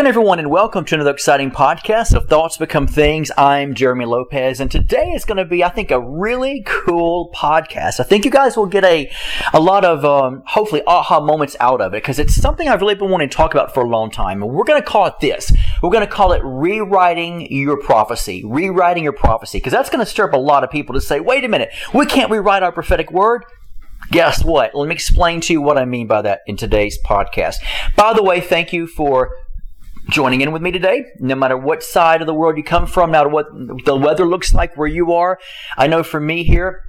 Again, everyone, and welcome to another exciting podcast of Thoughts Become Things. I'm Jeremy Lopez, and today is going to be, I think, a really cool podcast. I think you guys will get a, a lot of, um, hopefully, aha moments out of it because it's something I've really been wanting to talk about for a long time. And we're going to call it this. We're going to call it rewriting your prophecy. Rewriting your prophecy because that's going to stir up a lot of people to say, wait a minute, we can't rewrite our prophetic word. Guess what? Let me explain to you what I mean by that in today's podcast. By the way, thank you for joining in with me today. No matter what side of the world you come from, no matter what the weather looks like where you are. I know for me here,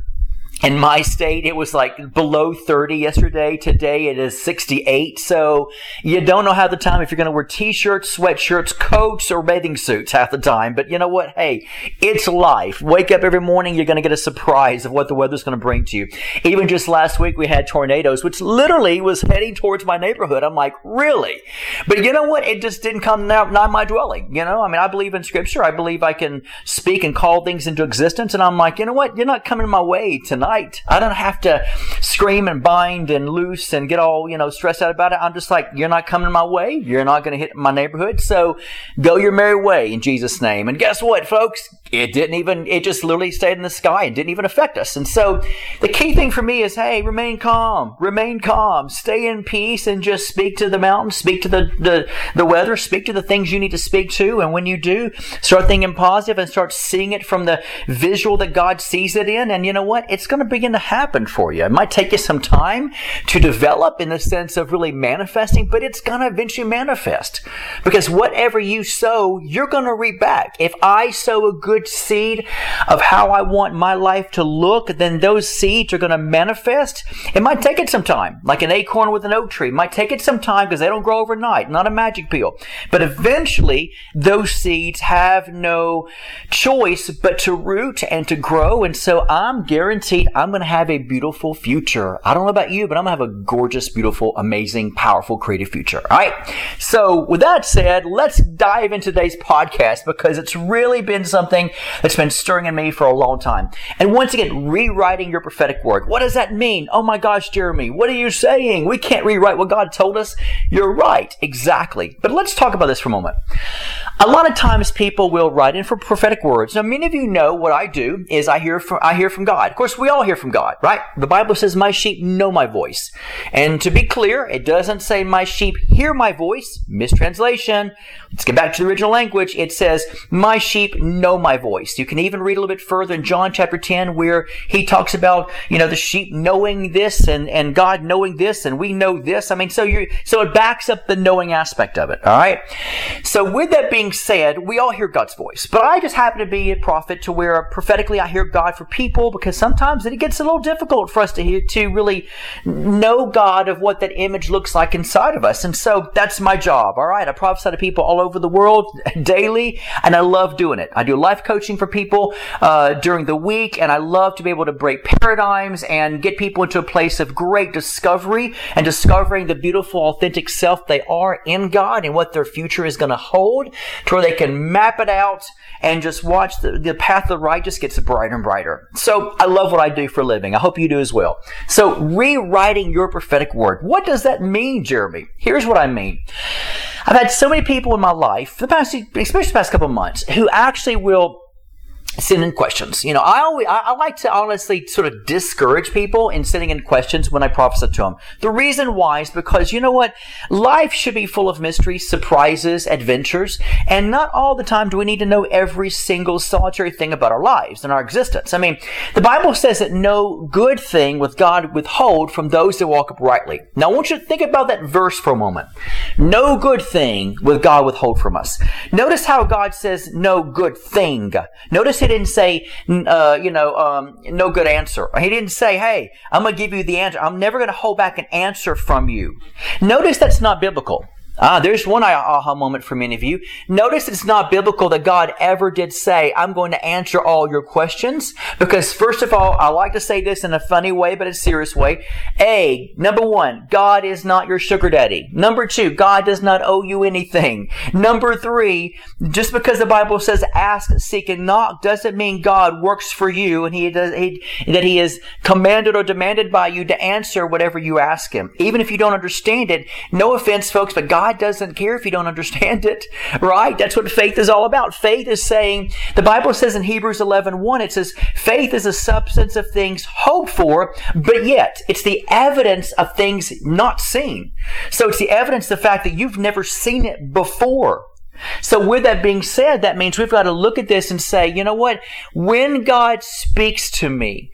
in my state, it was like below 30 yesterday. Today it is 68. So you don't know half the time if you're going to wear t-shirts, sweatshirts, coats, or bathing suits half the time. But you know what? Hey, it's life. Wake up every morning. You're going to get a surprise of what the weather's going to bring to you. Even just last week we had tornadoes, which literally was heading towards my neighborhood. I'm like, really? But you know what? It just didn't come nigh my dwelling. You know, I mean, I believe in scripture. I believe I can speak and call things into existence. And I'm like, you know what? You're not coming my way tonight. I don't have to scream and bind and loose and get all, you know, stressed out about it. I'm just like, you're not coming my way. You're not going to hit my neighborhood. So go your merry way in Jesus' name. And guess what, folks? It didn't even, it just literally stayed in the sky and didn't even affect us. And so the key thing for me is, hey, remain calm, remain calm, stay in peace and just speak to the mountains, speak to the, the, the weather, speak to the things you need to speak to. And when you do, start thinking positive and start seeing it from the visual that God sees it in. And you know what? It's going begin to happen for you. It might take you some time to develop in the sense of really manifesting, but it's going to eventually manifest. Because whatever you sow, you're going to reap back. If I sow a good seed of how I want my life to look, then those seeds are going to manifest. It might take it some time, like an acorn with an oak tree. It might take it some time because they don't grow overnight, not a magic pill. But eventually, those seeds have no choice but to root and to grow. And so I'm guaranteed I'm going to have a beautiful future. I don't know about you, but I'm going to have a gorgeous, beautiful, amazing, powerful, creative future. All right. So with that said, let's dive into today's podcast because it's really been something that's been stirring in me for a long time. And once again, rewriting your prophetic word. What does that mean? Oh my gosh, Jeremy, what are you saying? We can't rewrite what God told us. You're right. Exactly. But let's talk about this for a moment. A lot of times people will write in for prophetic words. Now, many of you know what I do is I hear from, I hear from God. Of course, we all hear from God, right? The Bible says, my sheep know my voice. And to be clear, it doesn't say my sheep hear my voice. Mistranslation. Let's get back to the original language. It says, my sheep know my voice. You can even read a little bit further in John chapter 10 where he talks about, you know, the sheep knowing this and, and God knowing this and we know this. I mean, so you so it backs up the knowing aspect of it. All right. So with that being said, we all hear God's voice, but I just happen to be a prophet to where prophetically I hear God for people because sometimes it gets a little difficult for us to to really know God of what that image looks like inside of us. And so that's my job. All right. I prophesy to people all over the world daily and I love doing it. I do life coaching for people, uh, during the week and I love to be able to break paradigms and get people into a place of great discovery and discovering the beautiful, authentic self they are in God and what their future is going to hold to where they can map it out and just watch the, the path of the righteous gets brighter and brighter. So I love what I do for a living. I hope you do as well. So rewriting your prophetic word. What does that mean, Jeremy? Here's what I mean. I've had so many people in my life, the past, especially the past couple months, who actually will send in questions. You know, I always I, I, like to honestly sort of discourage people in sending in questions when I prophesy to them. The reason why is because you know what, life should be full of mysteries, surprises, adventures, and not all the time do we need to know every single solitary thing about our lives and our existence. I mean, the Bible says that no good thing with God withhold from those that walk uprightly. Now, I want you to think about that verse for a moment. No good thing with God withhold from us. Notice how God says no good thing. Notice he didn't say, uh, you know, um, no good answer. He didn't say, hey, I'm going to give you the answer. I'm never going to hold back an answer from you. Notice that's not biblical. Ah, there's one aha moment for many of you. Notice it's not biblical that God ever did say, I'm going to answer all your questions. Because first of all, I like to say this in a funny way, but a serious way. A, number one, God is not your sugar daddy. Number two, God does not owe you anything. Number three, just because the Bible says ask, seek, and knock doesn't mean God works for you and he does, he, that he is commanded or demanded by you to answer whatever you ask him. Even if you don't understand it, no offense, folks, but God God doesn't care if you don't understand it, right? That's what faith is all about. Faith is saying, the Bible says in Hebrews 11, 1, it says, faith is a substance of things hoped for, but yet it's the evidence of things not seen. So it's the evidence, of the fact that you've never seen it before. So with that being said, that means we've got to look at this and say, you know what? When God speaks to me,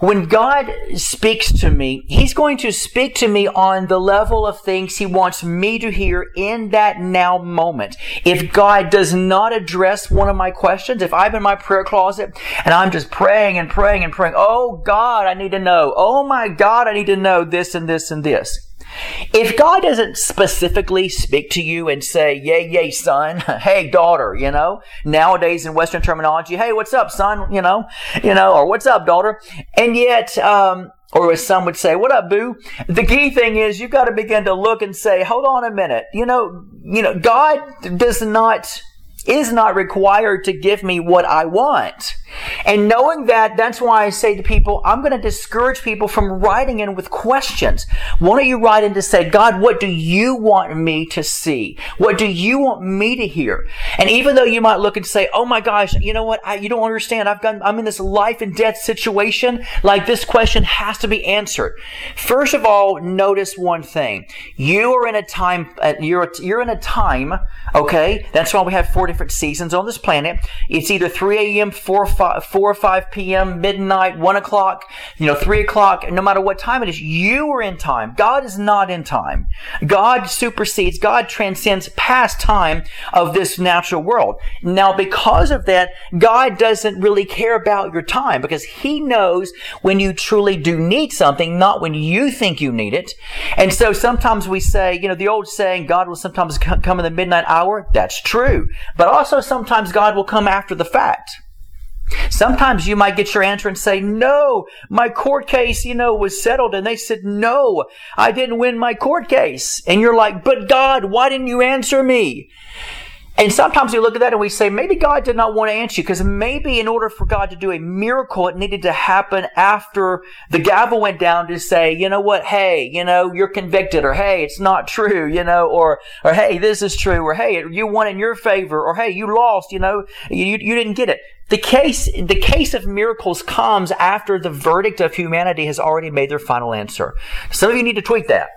when God speaks to me, He's going to speak to me on the level of things He wants me to hear in that now moment. If God does not address one of my questions, if I'm in my prayer closet and I'm just praying and praying and praying, oh God, I need to know. Oh my God, I need to know this and this and this. If God doesn't specifically speak to you and say, yay, yay, son, hey, daughter, you know, nowadays in Western terminology, hey, what's up, son, you know, you know, or what's up, daughter, and yet, um, or as some would say, what up, boo? The key thing is you've got to begin to look and say, hold on a minute. You know, you know, God does not is not required to give me what I want. And knowing that, that's why I say to people, I'm going to discourage people from writing in with questions. Why don't you write in to say, God, what do you want me to see? What do you want me to hear? And even though you might look and say, oh my gosh, you know what? I, you don't understand. I've got, I'm in this life and death situation. Like this question has to be answered. First of all, notice one thing. You are in a time, uh, you're, you're in a time, okay? That's why we have four different seasons on this planet. It's either 3 a.m., 4, 5, 4 or 5 p.m., midnight, 1 o'clock, you know, 3 o'clock, no matter what time it is, you are in time. God is not in time. God supersedes, God transcends past time of this natural world. Now, because of that, God doesn't really care about your time because He knows when you truly do need something, not when you think you need it. And so sometimes we say, you know, the old saying, God will sometimes come in the midnight hour. That's true. But also sometimes God will come after the fact. Sometimes you might get your answer and say, no, my court case, you know, was settled. And they said, no, I didn't win my court case. And you're like, but God, why didn't you answer me? And sometimes we look at that and we say, maybe God did not want to answer you because maybe in order for God to do a miracle, it needed to happen after the gavel went down to say, you know what? Hey, you know, you're convicted or hey, it's not true, you know, or, or hey, this is true or hey, you won in your favor or hey, you lost, you know, you, you didn't get it. The case, the case of miracles comes after the verdict of humanity has already made their final answer. Some of you need to tweak that.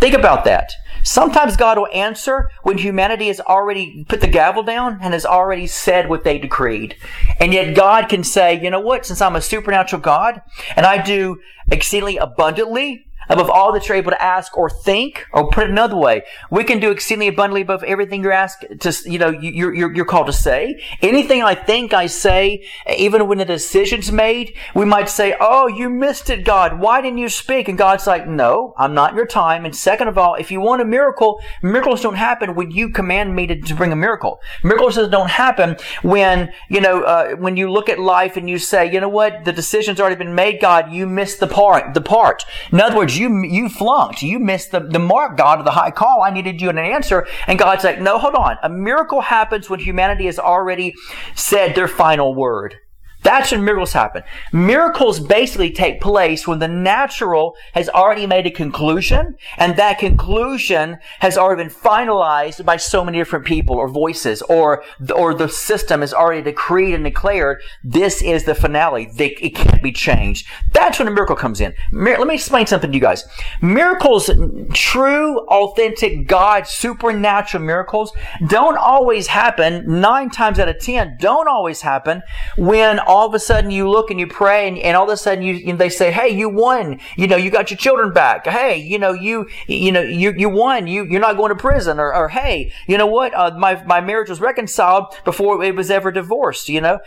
Think about that. Sometimes God will answer when humanity has already put the gavel down and has already said what they decreed. And yet God can say, you know what, since I'm a supernatural God and I do exceedingly abundantly above all that you're able to ask or think, or put it another way, we can do exceedingly abundantly above everything you're asked to, you know, you're, you're, you're called to say. Anything I think I say, even when the decision's made, we might say, oh, you missed it, God. Why didn't you speak? And God's like, no, I'm not your time. And second of all, if you want a miracle, miracles don't happen when you command me to, to bring a miracle. Miracles don't happen when, you know, uh, when you look at life and you say, you know what, the decision's already been made, God, you missed the part, the part. In other words, you, you flunked. You missed the, the mark, God, of the high call. I needed you an answer. And God's like, no, hold on. A miracle happens when humanity has already said their final word. That's when miracles happen. Miracles basically take place when the natural has already made a conclusion, and that conclusion has already been finalized by so many different people or voices, or, or the system has already decreed and declared this is the finale. They, it can't be changed. That's when a miracle comes in. Mir- let me explain something to you guys. Miracles, true, authentic God, supernatural miracles, don't always happen, nine times out of ten, don't always happen when all of a sudden you look and you pray and, and all of a sudden you, they say, Hey, you won. You know, you got your children back. Hey, you know, you, you know, you, you won. You, you're not going to prison or, or Hey, you know what? Uh, my, my marriage was reconciled before it was ever divorced, you know?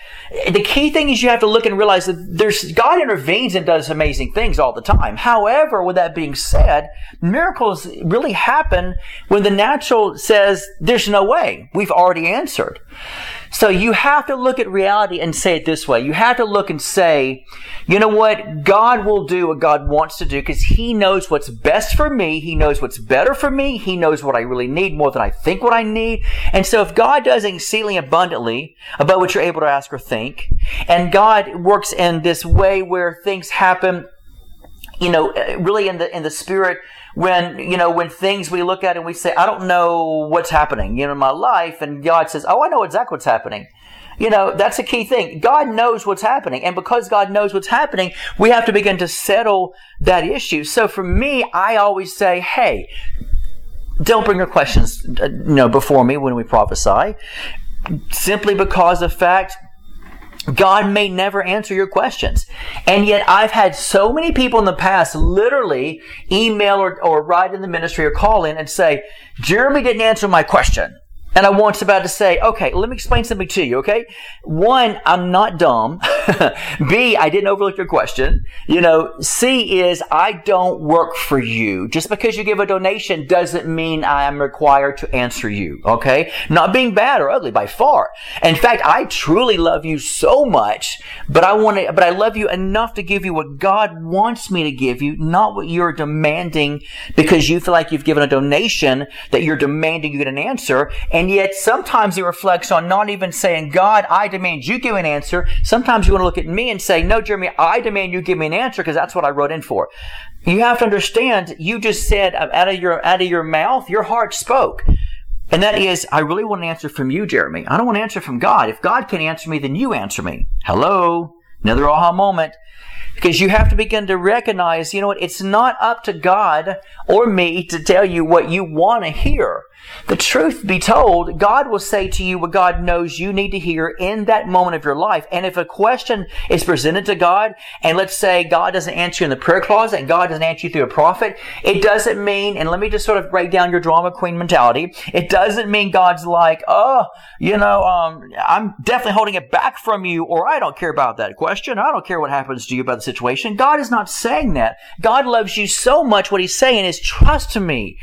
The key thing is you have to look and realize that there's, God intervenes and does amazing things all the time. However, with that being said, miracles really happen when the natural says, there's no way. We've already answered. So you have to look at reality and say it this way. You have to look and say, you know what? God will do what God wants to do because He knows what's best for me. He knows what's better for me. He knows what I really need more than I think what I need. And so if God does exceedingly abundantly above what you're able to ask or think, and God works in this way where things happen you know, really in the in the spirit when you know when things we look at and we say, I don't know what's happening, you know, in my life, and God says, Oh, I know exactly what's happening. You know, that's a key thing. God knows what's happening. And because God knows what's happening, we have to begin to settle that issue. So for me, I always say, hey, don't bring your questions, uh, you know, before me when we prophesy. Simply because of fact, God may never answer your questions. And yet I've had so many people in the past literally email or, or write in the ministry or call in and say, Jeremy didn't answer my question. And I once about to say, okay, let me explain something to you, okay? One, I'm not dumb. B, I didn't overlook your question. You know, C is I don't work for you. Just because you give a donation doesn't mean I am required to answer you, okay? Not being bad or ugly by far. In fact, I truly love you so much, but I want to, but I love you enough to give you what God wants me to give you, not what you're demanding because you feel like you've given a donation that you're demanding you get an answer. And yet sometimes it reflects on not even saying, God, I demand you give an answer. Sometimes you want to look at me and say, no, Jeremy, I demand you give me an answer because that's what I wrote in for. You have to understand, you just said uh, out of your, out of your mouth, your heart spoke. And that is, I really want an answer from you, Jeremy. I don't want an answer from God. If God can answer me, then you answer me. Hello? Another aha moment. Because you have to begin to recognize, you know what, it's not up to God or me to tell you what you want to hear. The truth be told, God will say to you what God knows you need to hear in that moment of your life. And if a question is presented to God, and let's say God doesn't answer you in the prayer closet and God doesn't answer you through a prophet, it doesn't mean, and let me just sort of break down your drama queen mentality. It doesn't mean God's like, oh, you know, um, I'm definitely holding it back from you, or I don't care about that question. I don't care what happens to you about the situation. God is not saying that. God loves you so much. What He's saying is, trust me.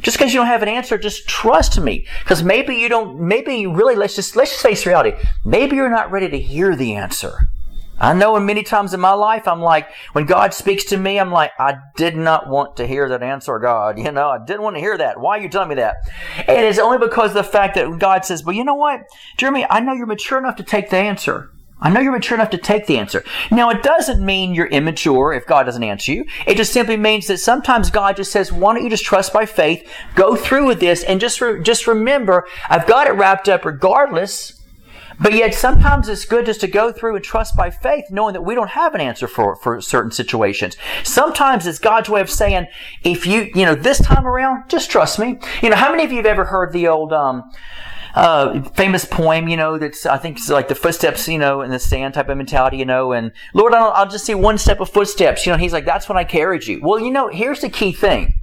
Just because you don't have an answer, just trust me. Because maybe you don't, maybe you really, let's just, let's just face reality. Maybe you're not ready to hear the answer. I know in many times in my life, I'm like, when God speaks to me, I'm like, I did not want to hear that answer, God. You know, I didn't want to hear that. Why are you telling me that? And it's only because of the fact that God says, well, you know what, Jeremy, I know you're mature enough to take the answer. I know you're mature enough to take the answer. Now, it doesn't mean you're immature if God doesn't answer you. It just simply means that sometimes God just says, why don't you just trust by faith, go through with this, and just, re- just remember, I've got it wrapped up regardless. But yet sometimes it's good just to go through and trust by faith, knowing that we don't have an answer for, for certain situations. Sometimes it's God's way of saying, if you, you know, this time around, just trust me. You know, how many of you have ever heard the old, um, uh, famous poem, you know, that's, I think it's like the footsteps, you know, in the sand type of mentality, you know, and Lord, I'll, I'll just see one step of footsteps, you know, he's like, that's when I carried you. Well, you know, here's the key thing.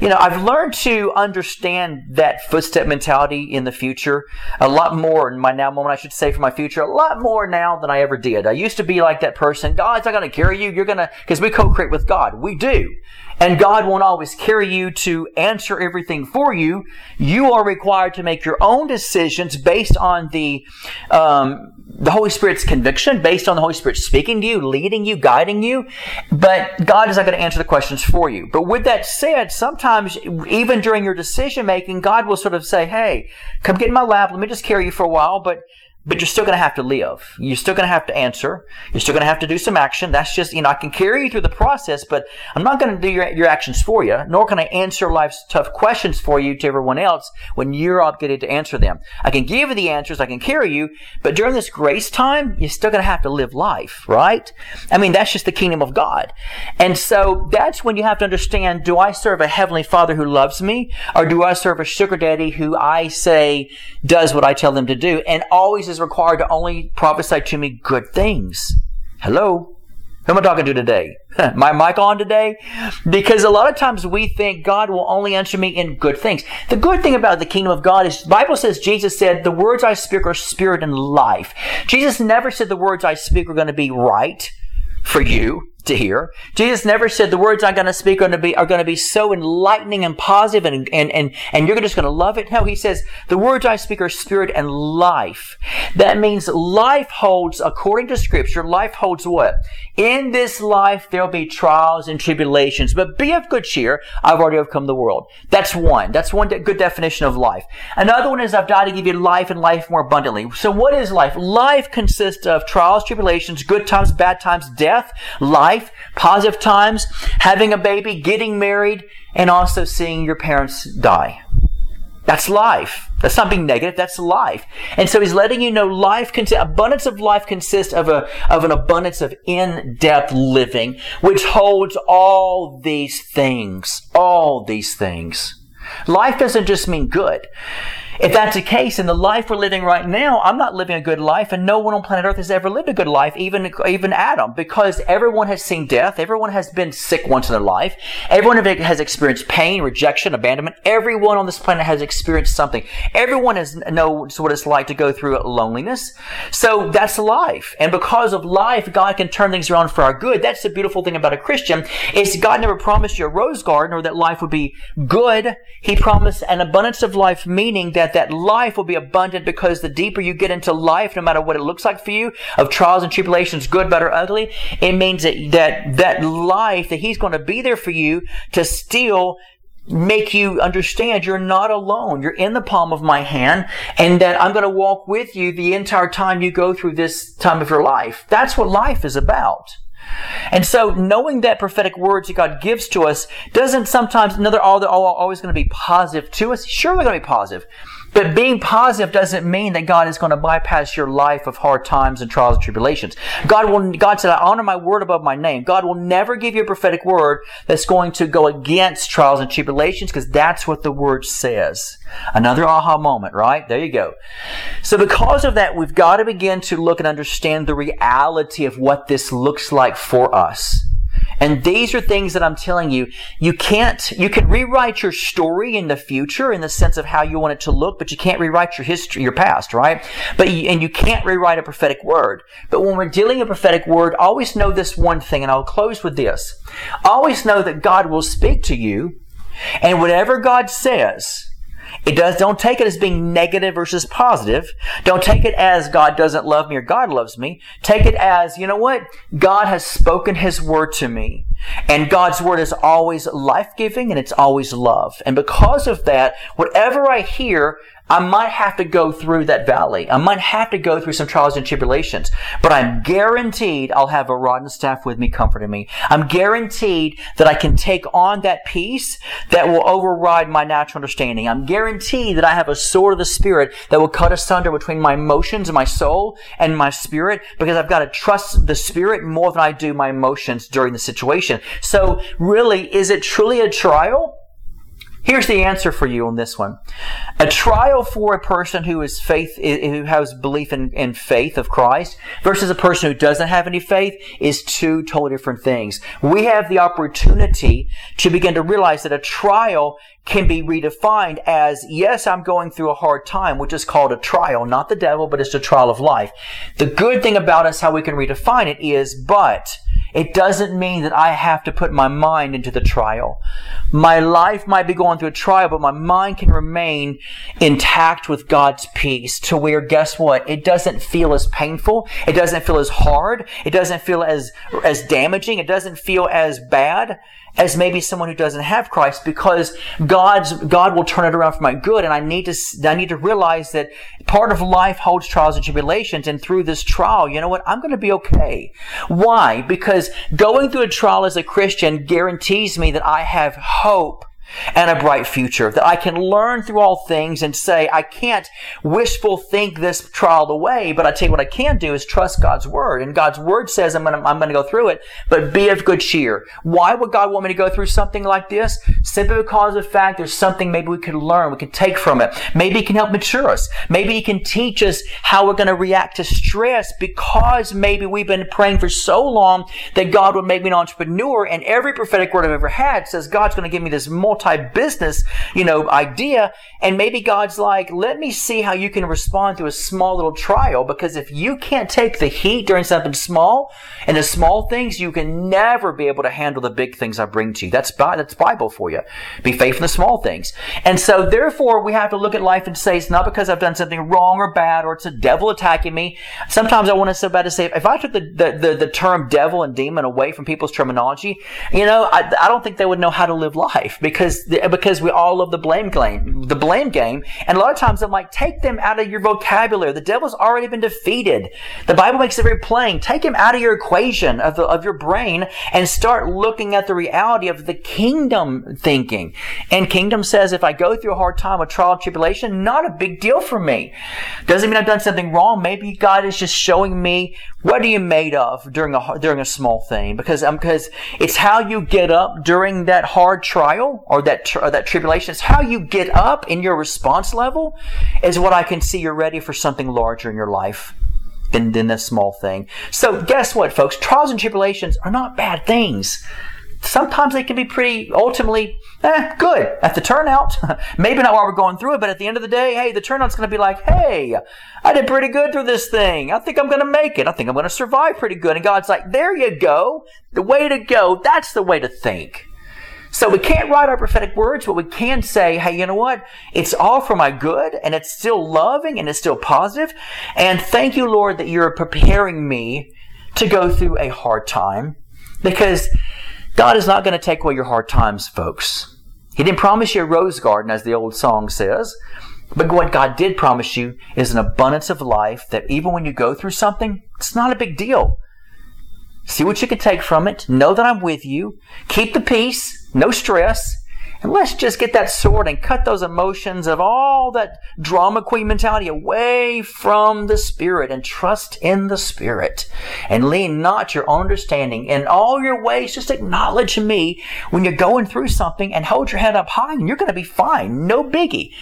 You know, I've learned to understand that footstep mentality in the future a lot more in my now moment, I should say, for my future, a lot more now than I ever did. I used to be like that person. God's not going to carry you. You're going to, because we co-create with God. We do. And God won't always carry you to answer everything for you. You are required to make your own decisions based on the, um, the Holy Spirit's conviction, based on the Holy Spirit speaking to you, leading you, guiding you. But God is not going to answer the questions for you. But with that said, sometimes even during your decision making, God will sort of say, Hey, come get in my lap. Let me just carry you for a while. But but you're still going to have to live. You're still going to have to answer. You're still going to have to do some action. That's just, you know, I can carry you through the process, but I'm not going to do your, your actions for you, nor can I answer life's tough questions for you to everyone else when you're obligated to answer them. I can give you the answers, I can carry you, but during this grace time, you're still going to have to live life, right? I mean, that's just the kingdom of God. And so that's when you have to understand, do I serve a heavenly father who loves me, or do I serve a sugar daddy who I say does what I tell them to do and always is required to only prophesy to me good things. Hello? Who am I talking to today? My mic on today? Because a lot of times we think God will only answer me in good things. The good thing about the kingdom of God is the Bible says Jesus said, the words I speak are spirit and life. Jesus never said the words I speak are going to be right for you to hear. Jesus never said the words I'm going to speak are going to be, are going to be so enlightening and positive and, and, and, and you're just going to love it. No, he says the words I speak are spirit and life. That means life holds, according to scripture, life holds what? In this life, there'll be trials and tribulations, but be of good cheer. I've already overcome the world. That's one. That's one de- good definition of life. Another one is I've died to give you life and life more abundantly. So what is life? Life consists of trials, tribulations, good times, bad times, death, life, life, positive times, having a baby, getting married, and also seeing your parents die. That's life. That's not being negative. That's life. And so he's letting you know life, consists. abundance of life consists of a, of an abundance of in-depth living, which holds all these things. All these things. Life doesn't just mean good. If that's the case, in the life we're living right now, I'm not living a good life, and no one on planet Earth has ever lived a good life, even, even Adam, because everyone has seen death, everyone has been sick once in their life, everyone has experienced pain, rejection, abandonment. Everyone on this planet has experienced something. Everyone has knows what it's like to go through loneliness. So that's life. And because of life, God can turn things around for our good. That's the beautiful thing about a Christian, is God never promised you a rose garden or that life would be good. He promised an abundance of life, meaning that that that life will be abundant because the deeper you get into life, no matter what it looks like for you, of trials and tribulations, good, bad, or ugly, it means that that, that life, that He's going to be there for you to still make you understand you're not alone. You're in the palm of my hand and that I'm going to walk with you the entire time you go through this time of your life. That's what life is about. And so knowing that prophetic words that God gives to us doesn't sometimes, another, all, all always going to be positive to us. Sure, they're going to be positive. But being positive doesn't mean that God is going to bypass your life of hard times and trials and tribulations. God will, God said, I honor my word above my name. God will never give you a prophetic word that's going to go against trials and tribulations because that's what the word says. Another aha moment, right? There you go. So because of that, we've got to begin to look and understand the reality of what this looks like for us. And these are things that I'm telling you, you can't, you can rewrite your story in the future in the sense of how you want it to look, but you can't rewrite your history, your past, right? But, and you can't rewrite a prophetic word. But when we're dealing a prophetic word, always know this one thing, and I'll close with this. Always know that God will speak to you, and whatever God says, it does, don't take it as being negative versus positive. Don't take it as God doesn't love me or God loves me. Take it as, you know what? God has spoken His word to me. And God's word is always life-giving and it's always love. And because of that, whatever I hear, I might have to go through that valley. I might have to go through some trials and tribulations, but I'm guaranteed I'll have a rod and staff with me comforting me. I'm guaranteed that I can take on that peace that will override my natural understanding. I'm guaranteed that I have a sword of the Spirit that will cut asunder between my emotions and my soul and my spirit because I've got to trust the Spirit more than I do my emotions during the situation. So really, is it truly a trial? Here's the answer for you on this one. A trial for a person who is faith, who has belief in, in faith of Christ versus a person who doesn't have any faith is two totally different things. We have the opportunity to begin to realize that a trial can be redefined as, yes, I'm going through a hard time, which is called a trial, not the devil, but it's a trial of life. The good thing about us, how we can redefine it is, but it doesn't mean that I have to put my mind into the trial. My life might be going through a trial, but my mind can remain intact with God's peace to where, guess what? It doesn't feel as painful. It doesn't feel as hard. It doesn't feel as, as damaging. It doesn't feel as bad as maybe someone who doesn't have Christ because God's, God will turn it around for my good. And I need to, I need to realize that part of life holds trials and tribulations. And through this trial, you know what? I'm going to be okay. Why? Because going through a trial as a Christian guarantees me that I have hope and a bright future. That I can learn through all things and say, I can't wishful think this trial away, but I tell you what I can do is trust God's word. And God's word says I'm going to, I'm to go through it, but be of good cheer. Why would God want me to go through something like this? Simply because of the fact there's something maybe we can learn, we can take from it. Maybe it can help mature us. Maybe it can teach us how we're going to react to stress because maybe we've been praying for so long that God would make me an entrepreneur and every prophetic word I've ever had says God's going to give me this multi-business, you know, idea. And maybe God's like, let me see how you can respond to a small little trial because if you can't take the heat during something small and the small things, you can never be able to handle the big things I bring to you. That's, that's Bible for you. Be faithful in the small things. And so therefore we have to look at life and say, it's not because I've done something wrong or bad or it's a devil attacking me. Sometimes I want to so bad to say, if I took the, the, the, the term devil and demon away from people's terminology, you know, I, I don't think they would know how to live life because, because we all love the blame game, the blame game. And a lot of times I'm like, take them out of your vocabulary. The devil's already been defeated. The Bible makes it very plain. Take him out of your equation of, the, of your brain and start looking at the reality of the kingdom thinking. And kingdom says if I go through a hard time, a trial, and tribulation, not a big deal for me. Doesn't mean I've done something wrong. Maybe God is just showing me what are you made of during a during a small thing because um, because it's how you get up during that hard trial or that or that tribulation. It's how you get up in your response level is what I can see you're ready for something larger in your life than than this small thing. So guess what, folks? Trials and tribulations are not bad things sometimes they can be pretty ultimately eh, good at the turnout. Maybe not while we're going through it, but at the end of the day, hey, the turnout's going to be like, hey, I did pretty good through this thing. I think I'm going to make it. I think I'm going to survive pretty good. And God's like, there you go. The way to go. That's the way to think. So we can't write our prophetic words, but we can say, hey, you know what? It's all for my good and it's still loving and it's still positive. And thank you, Lord, that you're preparing me to go through a hard time because God is not going to take away your hard times, folks. He didn't promise you a rose garden, as the old song says. But what God did promise you is an abundance of life that even when you go through something, it's not a big deal. See what you can take from it. Know that I'm with you. Keep the peace. No stress. And let's just get that sword and cut those emotions of all that drama queen mentality away from the Spirit and trust in the Spirit. And lean not your own understanding. In all your ways, just acknowledge me when you're going through something and hold your head up high and you're going to be fine. No biggie.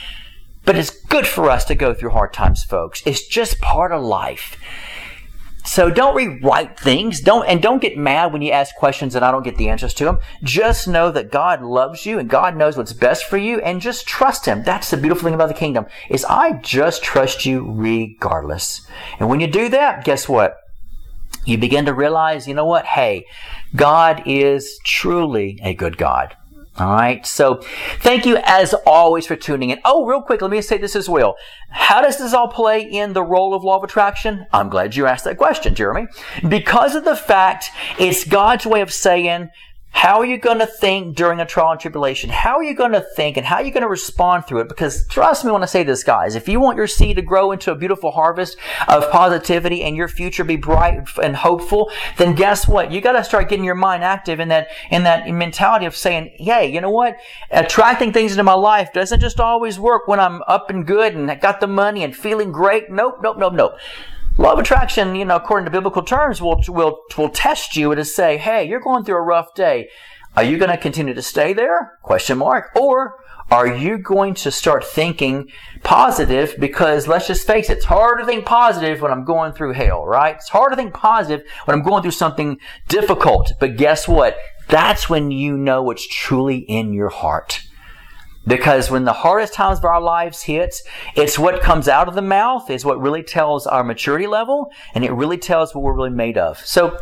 But it's good for us to go through hard times, folks. It's just part of life. So don't rewrite things. Don't, and don't get mad when you ask questions and I don't get the answers to them. Just know that God loves you and God knows what's best for you and just trust Him. That's the beautiful thing about the kingdom is I just trust you regardless. And when you do that, guess what? You begin to realize, you know what? Hey, God is truly a good God. All right. So thank you as always for tuning in. Oh, real quick, let me say this as well. How does this all play in the role of law of attraction? I'm glad you asked that question, Jeremy. Because of the fact it's God's way of saying, how are you going to think during a trial and tribulation? How are you going to think and how are you going to respond through it? Because trust me when I say this, guys, if you want your seed to grow into a beautiful harvest of positivity and your future be bright and hopeful, then guess what? You got to start getting your mind active in that, in that mentality of saying, hey, you know what? Attracting things into my life doesn't just always work when I'm up and good and got the money and feeling great. Nope, nope, nope, nope. Law of attraction, you know, according to biblical terms, will, will, will test you to say, hey, you're going through a rough day. Are you going to continue to stay there? Question mark. Or are you going to start thinking positive? Because let's just face it, it's hard to think positive when I'm going through hell, right? It's hard to think positive when I'm going through something difficult. But guess what? That's when you know what's truly in your heart. Because when the hardest times of our lives hits, it's what comes out of the mouth is what really tells our maturity level and it really tells what we're really made of. So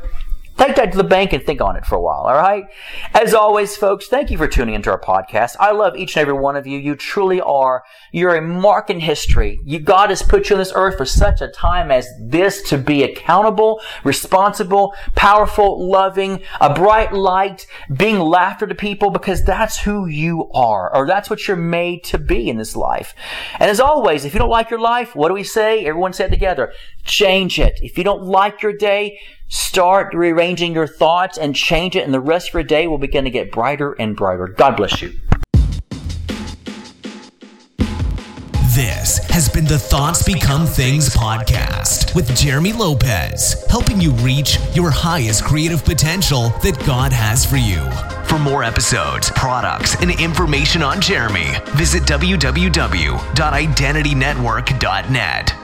Take that to the bank and think on it for a while, all right? As always, folks, thank you for tuning into our podcast. I love each and every one of you. You truly are. You're a mark in history. You, God has put you on this earth for such a time as this to be accountable, responsible, powerful, loving, a bright light, being laughter to people because that's who you are, or that's what you're made to be in this life. And as always, if you don't like your life, what do we say? Everyone said together, change it. If you don't like your day, Start rearranging your thoughts and change it, and the rest of your day will begin to get brighter and brighter. God bless you. This has been the Thoughts Become Things podcast with Jeremy Lopez, helping you reach your highest creative potential that God has for you. For more episodes, products, and information on Jeremy, visit www.identitynetwork.net.